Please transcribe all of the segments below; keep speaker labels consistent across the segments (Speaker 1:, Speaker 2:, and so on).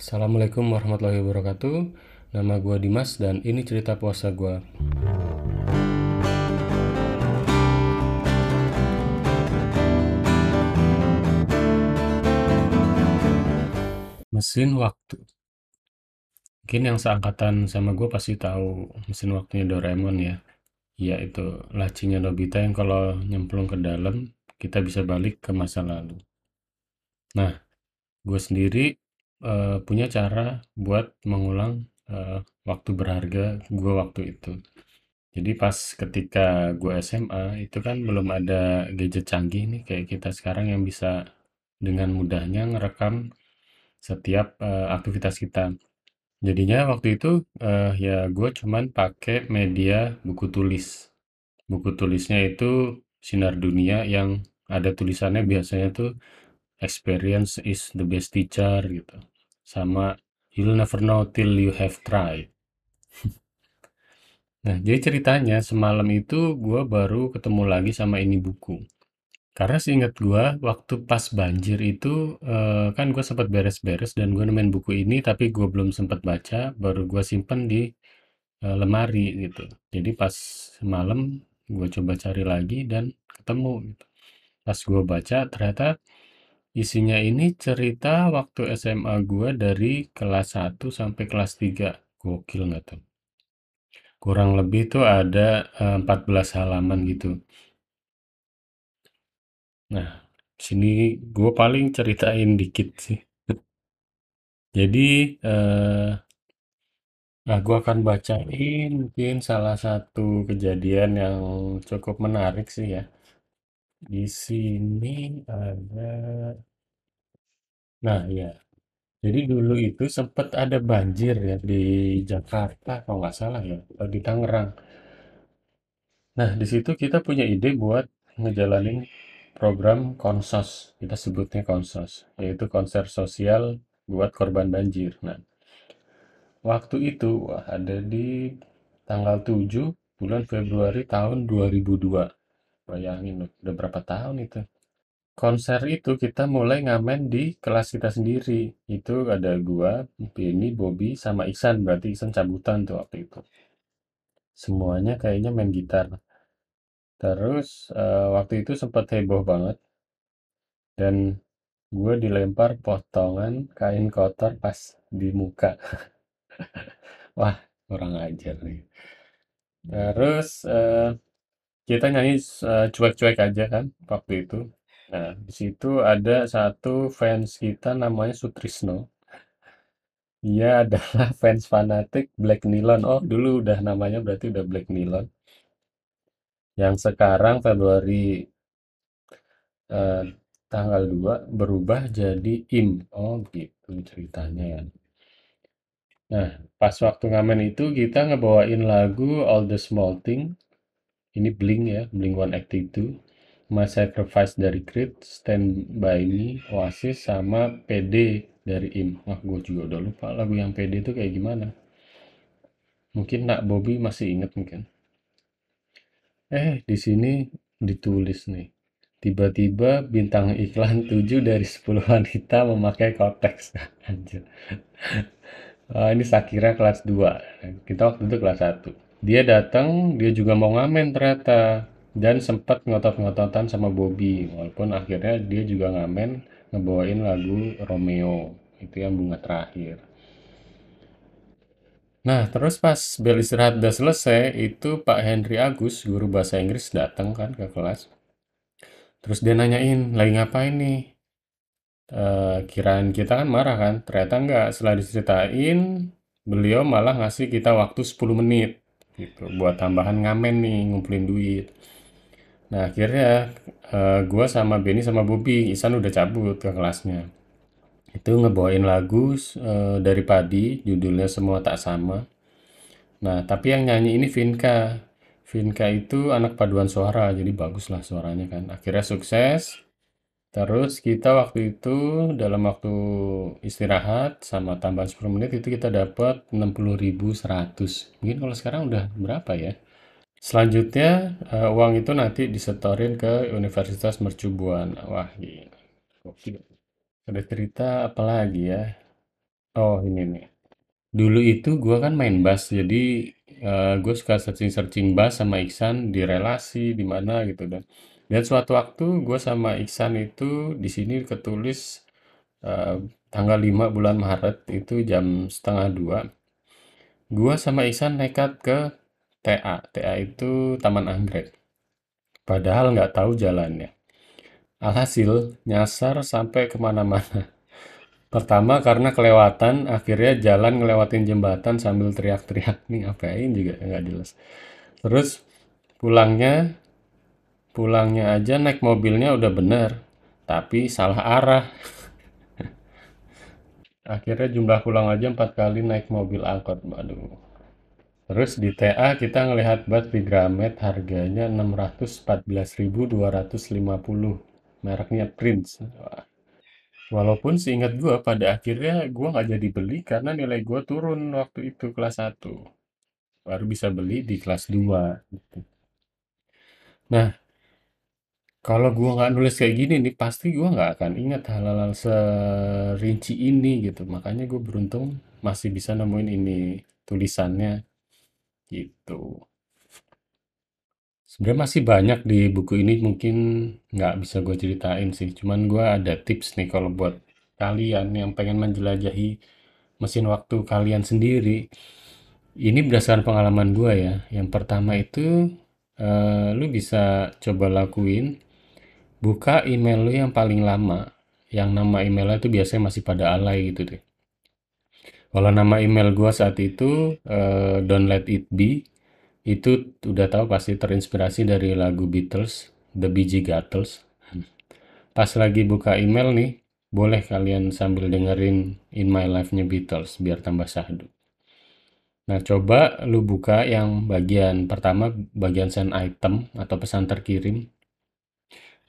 Speaker 1: Assalamualaikum warahmatullahi wabarakatuh. Nama gue Dimas dan ini cerita puasa gue Mesin waktu. Mungkin yang seangkatan sama gue pasti tahu mesin waktunya Doraemon ya. Ya itu lacinya Nobita yang kalau nyemplung ke dalam kita bisa balik ke masa lalu. Nah, gue sendiri uh, punya cara buat mengulang uh, waktu berharga gue waktu itu. Jadi pas ketika gue SMA itu kan belum ada gadget canggih nih kayak kita sekarang yang bisa dengan mudahnya ngerekam setiap uh, aktivitas kita. Jadinya waktu itu uh, ya gue cuman pakai media buku tulis. Buku tulisnya itu sinar dunia yang ada tulisannya biasanya tuh experience is the best teacher gitu sama you'll never know till you have tried. Nah jadi ceritanya semalam itu gue baru ketemu lagi sama ini buku. Karena seingat gue waktu pas banjir itu uh, kan gue sempat beres-beres dan gue nemuin buku ini tapi gue belum sempat baca baru gue simpen di uh, lemari gitu. Jadi pas malam gue coba cari lagi dan ketemu gitu. Pas gue baca ternyata Isinya ini cerita waktu SMA gue dari kelas 1 sampai kelas 3. Gokil nggak tuh? Kurang lebih tuh ada 14 eh, halaman gitu. Nah, sini gue paling ceritain dikit sih. Jadi, eh, nah gue akan bacain mungkin salah satu kejadian yang cukup menarik sih ya. Di sini ada Nah, ya. Jadi dulu itu sempat ada banjir ya di Jakarta kalau nggak salah ya, atau di Tangerang. Nah, di situ kita punya ide buat ngejalanin program konsos, kita sebutnya konsos, yaitu konser sosial buat korban banjir. Nah, waktu itu wah, ada di tanggal 7 bulan Februari tahun 2002. Bayangin loh, udah berapa tahun itu? konser itu kita mulai ngamen di kelas kita sendiri. Itu ada gua, Benny, Bobby, sama Iksan. Berarti Iksan cabutan tuh waktu itu. Semuanya kayaknya main gitar. Terus uh, waktu itu sempat heboh banget. Dan gue dilempar potongan kain kotor pas di muka. Wah, kurang ajar nih. Terus uh, kita nyanyi uh, cuek-cuek aja kan waktu itu. Nah, di situ ada satu fans kita namanya Sutrisno. Dia adalah fans fanatik Black Nilon. Oh, dulu udah namanya berarti udah Black Nilon. Yang sekarang Februari eh, tanggal 2 berubah jadi IM. Oh, gitu ceritanya ya. Nah, pas waktu ngamen itu kita ngebawain lagu All the Small Thing. Ini Blink ya, Blink 182. My Sacrifice dari Creed, Stand By Me, Oasis, sama PD dari IM. Wah, gue juga udah lupa lagu yang PD itu kayak gimana. Mungkin nak Bobby masih inget mungkin. Eh, di sini ditulis nih. Tiba-tiba bintang iklan 7 dari 10 wanita memakai kotex. Anjir. Oh, ini Sakira kelas 2. Kita waktu itu kelas 1. Dia datang, dia juga mau ngamen ternyata. Dan sempat ngotot-ngototan sama Bobby walaupun akhirnya dia juga ngamen ngebawain lagu Romeo. Itu yang bunga terakhir. Nah terus pas bel istirahat udah selesai itu Pak Henry Agus guru bahasa Inggris datang kan ke kelas. Terus dia nanyain lagi ngapain nih? E, kirain kita kan marah kan? Ternyata enggak. Setelah diceritain beliau malah ngasih kita waktu 10 menit gitu buat tambahan ngamen nih ngumpulin duit Nah akhirnya uh, gua sama Benny sama Bobby, Isan udah cabut ke kelasnya. Itu ngebawain lagu uh, dari Padi, judulnya Semua Tak Sama. Nah tapi yang nyanyi ini Vinka. Vinka itu anak paduan suara, jadi bagus lah suaranya kan. Akhirnya sukses. Terus kita waktu itu dalam waktu istirahat sama tambahan 10 menit itu kita dapat 60.100. Mungkin kalau sekarang udah berapa ya? Selanjutnya, uh, uang itu nanti disetorin ke Universitas Mercubuana. Wah, gila. Ada cerita apa lagi ya? Oh, ini nih. Dulu itu gue kan main bass, jadi eh, gue suka searching-searching bass sama Iksan di relasi di mana gitu dan dan suatu waktu gue sama Iksan itu di sini ketulis eh, tanggal 5 bulan Maret itu jam setengah dua. Gue sama Iksan nekat ke TA. TA itu Taman Anggrek. Padahal nggak tahu jalannya. Alhasil nyasar sampai ke mana-mana. Pertama karena kelewatan, akhirnya jalan ngelewatin jembatan sambil teriak-teriak nih ngapain juga nggak jelas. Terus pulangnya, pulangnya aja naik mobilnya udah bener, tapi salah arah. Akhirnya jumlah pulang aja empat kali naik mobil angkot, aduh. Terus di TA kita ngelihat bat di Gramet harganya enam ratus empat belas ribu dua ratus lima puluh, Mereknya Prince. Walaupun seingat gua pada akhirnya gua nggak jadi beli karena nilai gua turun waktu itu kelas satu Baru bisa beli di kelas 2 gitu. Nah, kalau gua nggak nulis kayak gini nih, pasti gua nggak akan ingat hal-hal serinci ini gitu. Makanya gue beruntung masih bisa nemuin ini tulisannya gitu. Sebenarnya masih banyak di buku ini mungkin nggak bisa gue ceritain sih. Cuman gue ada tips nih kalau buat kalian yang pengen menjelajahi mesin waktu kalian sendiri. Ini berdasarkan pengalaman gue ya. Yang pertama itu eh, lu bisa coba lakuin buka email lu yang paling lama. Yang nama emailnya itu biasanya masih pada alay gitu deh. Kalau nama email gue saat itu eh, Don't Let It Be itu udah tahu pasti terinspirasi dari lagu Beatles, The Bee Gees Gatles. Pas lagi buka email nih, boleh kalian sambil dengerin In My Life-nya Beatles biar tambah syahdu. Nah, coba lu buka yang bagian pertama, bagian send item atau pesan terkirim.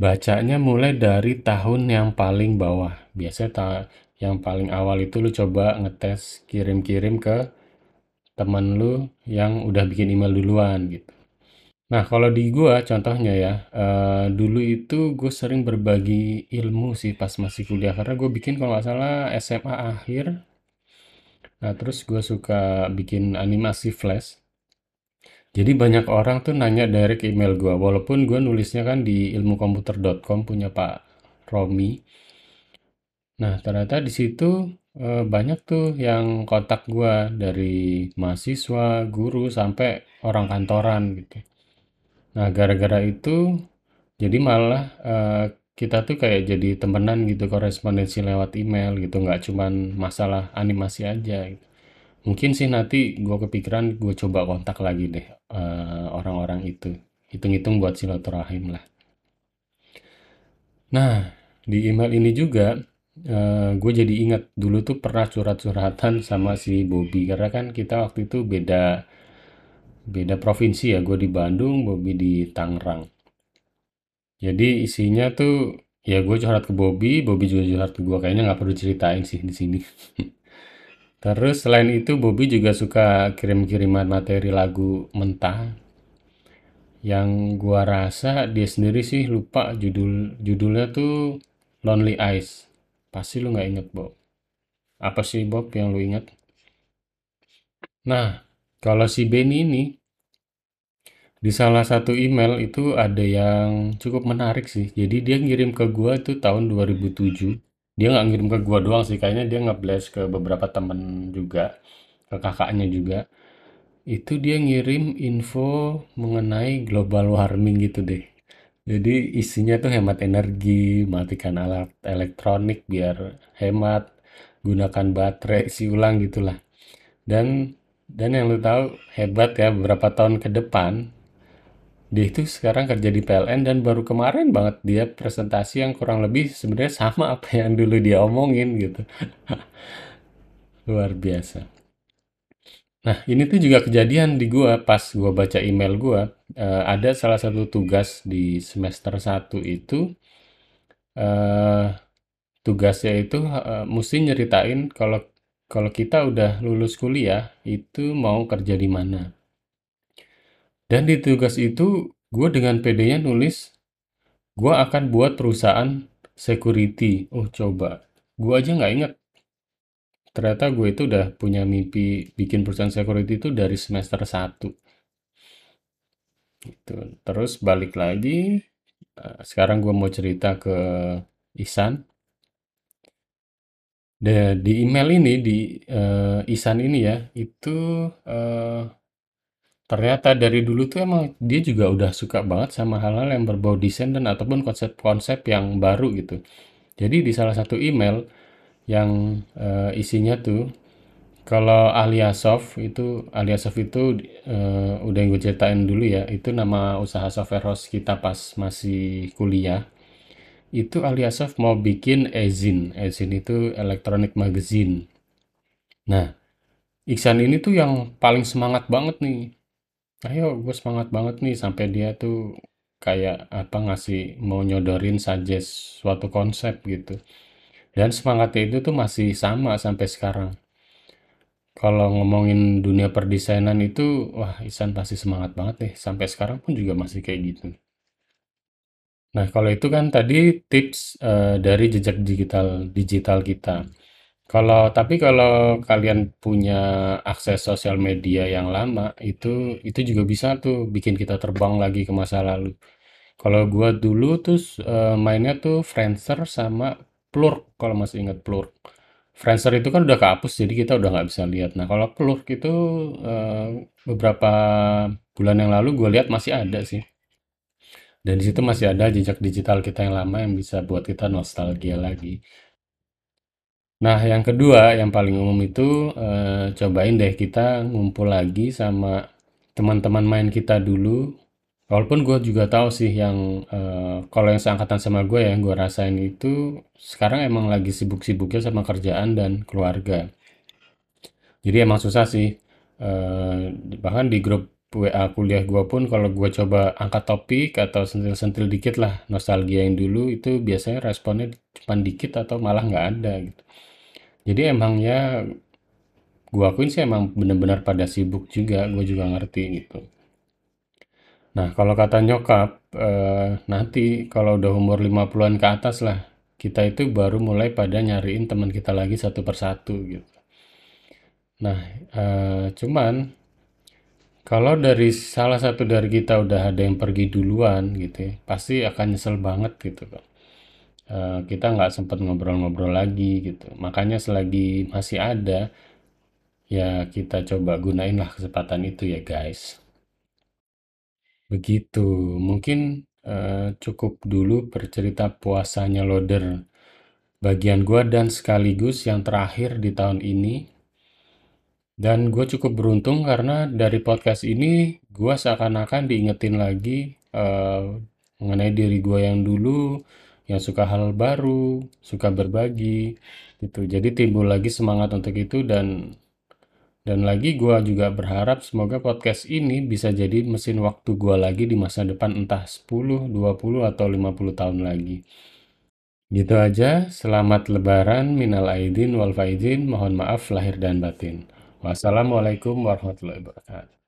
Speaker 1: Bacanya mulai dari tahun yang paling bawah. Biasanya ta yang paling awal itu lu coba ngetes kirim-kirim ke temen lu yang udah bikin email duluan gitu. Nah, kalau di gua contohnya ya, eh, dulu itu gue sering berbagi ilmu sih pas masih kuliah karena gue bikin kalau nggak salah SMA akhir. Nah, terus gue suka bikin animasi flash. Jadi banyak orang tuh nanya direct email gua, walaupun gue nulisnya kan di ilmukomputer.com punya Pak Romi. Nah, ternyata di situ eh, banyak tuh yang kontak gua dari mahasiswa, guru, sampai orang kantoran gitu. Nah, gara-gara itu jadi malah eh, kita tuh kayak jadi temenan gitu korespondensi lewat email gitu, nggak cuman masalah animasi aja gitu. Mungkin sih nanti gue kepikiran gue coba kontak lagi deh eh, orang-orang itu. Hitung-hitung buat silaturahim lah. Nah, di email ini juga gue jadi ingat dulu tuh pernah curhat-curhatan sama si Bobby karena kan kita waktu itu beda beda provinsi ya. Gue di Bandung, Bobby di Tangerang. Jadi isinya tuh ya gue curhat ke Bobby, Bobby juga curhat ke gue. Kayaknya nggak perlu ceritain sih di sini. Terus selain itu Bobby juga suka kirim-kiriman materi lagu mentah yang gua rasa dia sendiri sih lupa judul judulnya tuh Lonely Eyes. Pasti lu nggak inget, Bob. Apa sih Bob yang lu inget? Nah, kalau si Benny ini di salah satu email itu ada yang cukup menarik sih. Jadi dia ngirim ke gua itu tahun 2007. Dia nggak ngirim ke gua doang sih, kayaknya dia nge-blast ke beberapa temen juga, ke kakaknya juga. Itu dia ngirim info mengenai global warming gitu deh. Jadi isinya tuh hemat energi, matikan alat elektronik biar hemat, gunakan baterai, isi ulang gitulah. Dan dan yang lu tahu hebat ya beberapa tahun ke depan dia itu sekarang kerja di PLN dan baru kemarin banget dia presentasi yang kurang lebih sebenarnya sama apa yang dulu dia omongin gitu. Luar biasa. Nah, ini tuh juga kejadian di gua pas gua baca email gua, eh, ada salah satu tugas di semester satu itu eh tugasnya itu eh, mesti nyeritain kalau kalau kita udah lulus kuliah itu mau kerja di mana. Dan di tugas itu gue dengan PD-nya nulis gue akan buat perusahaan security. Oh coba, gue aja nggak inget ternyata gue itu udah punya mimpi bikin perusahaan security itu dari semester satu gitu. Terus balik lagi, eh, sekarang gue mau cerita ke Isan. Di email ini, di eh, Isan ini ya, itu eh, ternyata dari dulu tuh emang dia juga udah suka banget sama hal-hal yang berbau desain dan ataupun konsep-konsep yang baru gitu. Jadi di salah satu email yang eh, isinya tuh kalau Aliasoft itu Aliasoft itu eh, udah yang gue ceritain dulu ya, itu nama usaha software house kita pas masih kuliah. Itu Aliasoft mau bikin Ezin. Ezin itu electronic magazine. Nah, Iksan ini tuh yang paling semangat banget nih. Ayo, gue semangat banget nih sampai dia tuh kayak apa ngasih mau nyodorin suggest suatu konsep gitu. Dan semangatnya itu tuh masih sama sampai sekarang. Kalau ngomongin dunia perdesainan itu, wah Isan pasti semangat banget deh. Sampai sekarang pun juga masih kayak gitu. Nah, kalau itu kan tadi tips eh, dari jejak digital digital kita. Kalau tapi kalau kalian punya akses sosial media yang lama, itu itu juga bisa tuh bikin kita terbang lagi ke masa lalu. Kalau gua dulu tuh eh, mainnya tuh Friendster sama Plurk kalau masih ingat Plurk. Friendster itu kan udah kehapus jadi kita udah nggak bisa lihat. Nah, kalau Plurk itu eh, beberapa bulan yang lalu gue lihat masih ada sih. Dan di situ masih ada jejak digital kita yang lama yang bisa buat kita nostalgia lagi. Nah, yang kedua, yang paling umum itu eh, cobain deh kita ngumpul lagi sama teman-teman main kita dulu. Walaupun gue juga tahu sih yang eh, kalau yang seangkatan sama gue ya, gue rasain itu sekarang emang lagi sibuk-sibuknya sama kerjaan dan keluarga. Jadi emang susah sih. Eh, bahkan di grup WA kuliah gue pun kalau gue coba angkat topik atau sentil-sentil dikit lah nostalgia yang dulu itu biasanya responnya cuma dikit atau malah nggak ada gitu. Jadi emang ya gue akuin sih emang bener-bener pada sibuk juga, gue juga ngerti gitu. Nah kalau kata nyokap, eh, nanti kalau udah umur 50-an ke atas lah, kita itu baru mulai pada nyariin teman kita lagi satu persatu gitu. Nah, eh, cuman kalau dari salah satu dari kita udah ada yang pergi duluan gitu ya, pasti akan nyesel banget gitu kan. Eh, kita nggak sempat ngobrol-ngobrol lagi gitu. Makanya selagi masih ada, ya kita coba gunain lah kesempatan itu ya guys. Begitu, mungkin eh, cukup dulu bercerita puasanya loader bagian gua dan sekaligus yang terakhir di tahun ini. Dan gue cukup beruntung karena dari podcast ini gue seakan-akan diingetin lagi eh, mengenai diri gue yang dulu, yang suka hal baru, suka berbagi, gitu. Jadi timbul lagi semangat untuk itu dan dan lagi gue juga berharap semoga podcast ini bisa jadi mesin waktu gue lagi di masa depan entah 10, 20, atau 50 tahun lagi. Gitu aja, selamat lebaran, minal aidin wal faizin, mohon maaf lahir dan batin. Wassalamualaikum warahmatullahi wabarakatuh.